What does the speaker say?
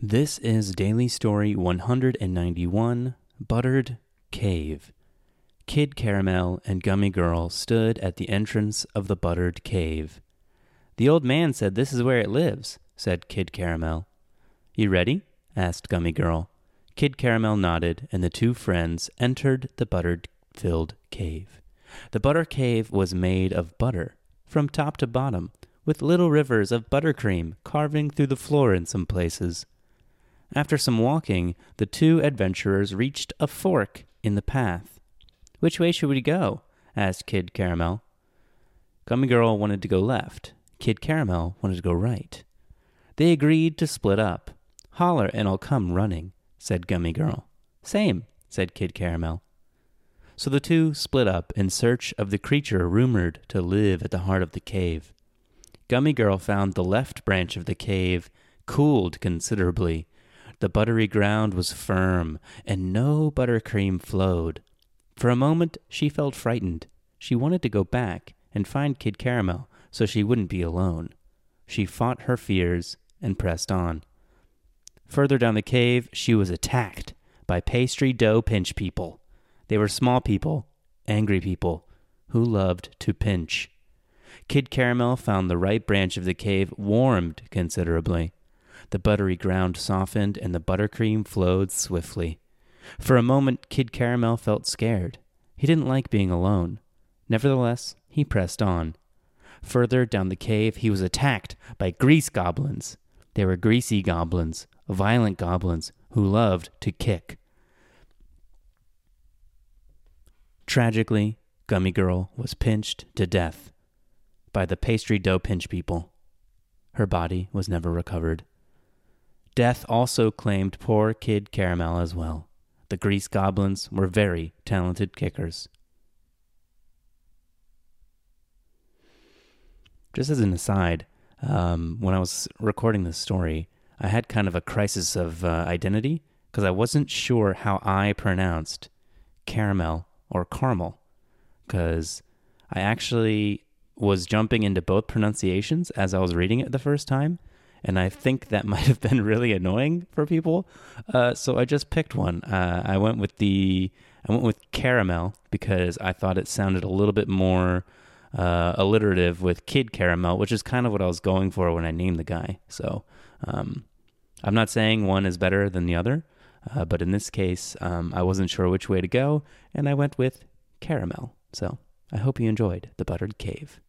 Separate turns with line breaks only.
This is Daily Story 191 Buttered Cave. Kid Caramel and Gummy Girl stood at the entrance of the buttered cave. The old man said this is where it lives, said Kid Caramel. You ready? asked Gummy Girl. Kid Caramel nodded, and the two friends entered the buttered filled cave. The butter cave was made of butter, from top to bottom, with little rivers of buttercream carving through the floor in some places. After some walking, the two adventurers reached a fork in the path. Which way should we go? asked Kid Caramel. Gummy Girl wanted to go left. Kid Caramel wanted to go right. They agreed to split up. Holler and I'll come running, said Gummy Girl. Same, said Kid Caramel. So the two split up in search of the creature rumored to live at the heart of the cave. Gummy Girl found the left branch of the cave cooled considerably. The buttery ground was firm, and no buttercream flowed. For a moment she felt frightened. She wanted to go back and find Kid Caramel so she wouldn't be alone. She fought her fears and pressed on. Further down the cave, she was attacked by pastry dough pinch people. They were small people, angry people, who loved to pinch. Kid Caramel found the right branch of the cave warmed considerably. The buttery ground softened and the buttercream flowed swiftly. For a moment, Kid Caramel felt scared. He didn't like being alone. Nevertheless, he pressed on. Further down the cave, he was attacked by grease goblins. They were greasy goblins, violent goblins who loved to kick. Tragically, Gummy Girl was pinched to death by the pastry dough pinch people. Her body was never recovered. Death also claimed poor Kid Caramel as well. The grease goblins were very talented kickers. Just as an aside, um, when I was recording this story, I had kind of a crisis of uh, identity because I wasn't sure how I pronounced caramel or caramel because I actually was jumping into both pronunciations as I was reading it the first time. And I think that might have been really annoying for people. Uh, so I just picked one. Uh, I went with the I went with caramel because I thought it sounded a little bit more uh, alliterative with kid caramel, which is kind of what I was going for when I named the guy. So um, I'm not saying one is better than the other, uh, but in this case, um, I wasn't sure which way to go, and I went with caramel. So I hope you enjoyed the buttered cave.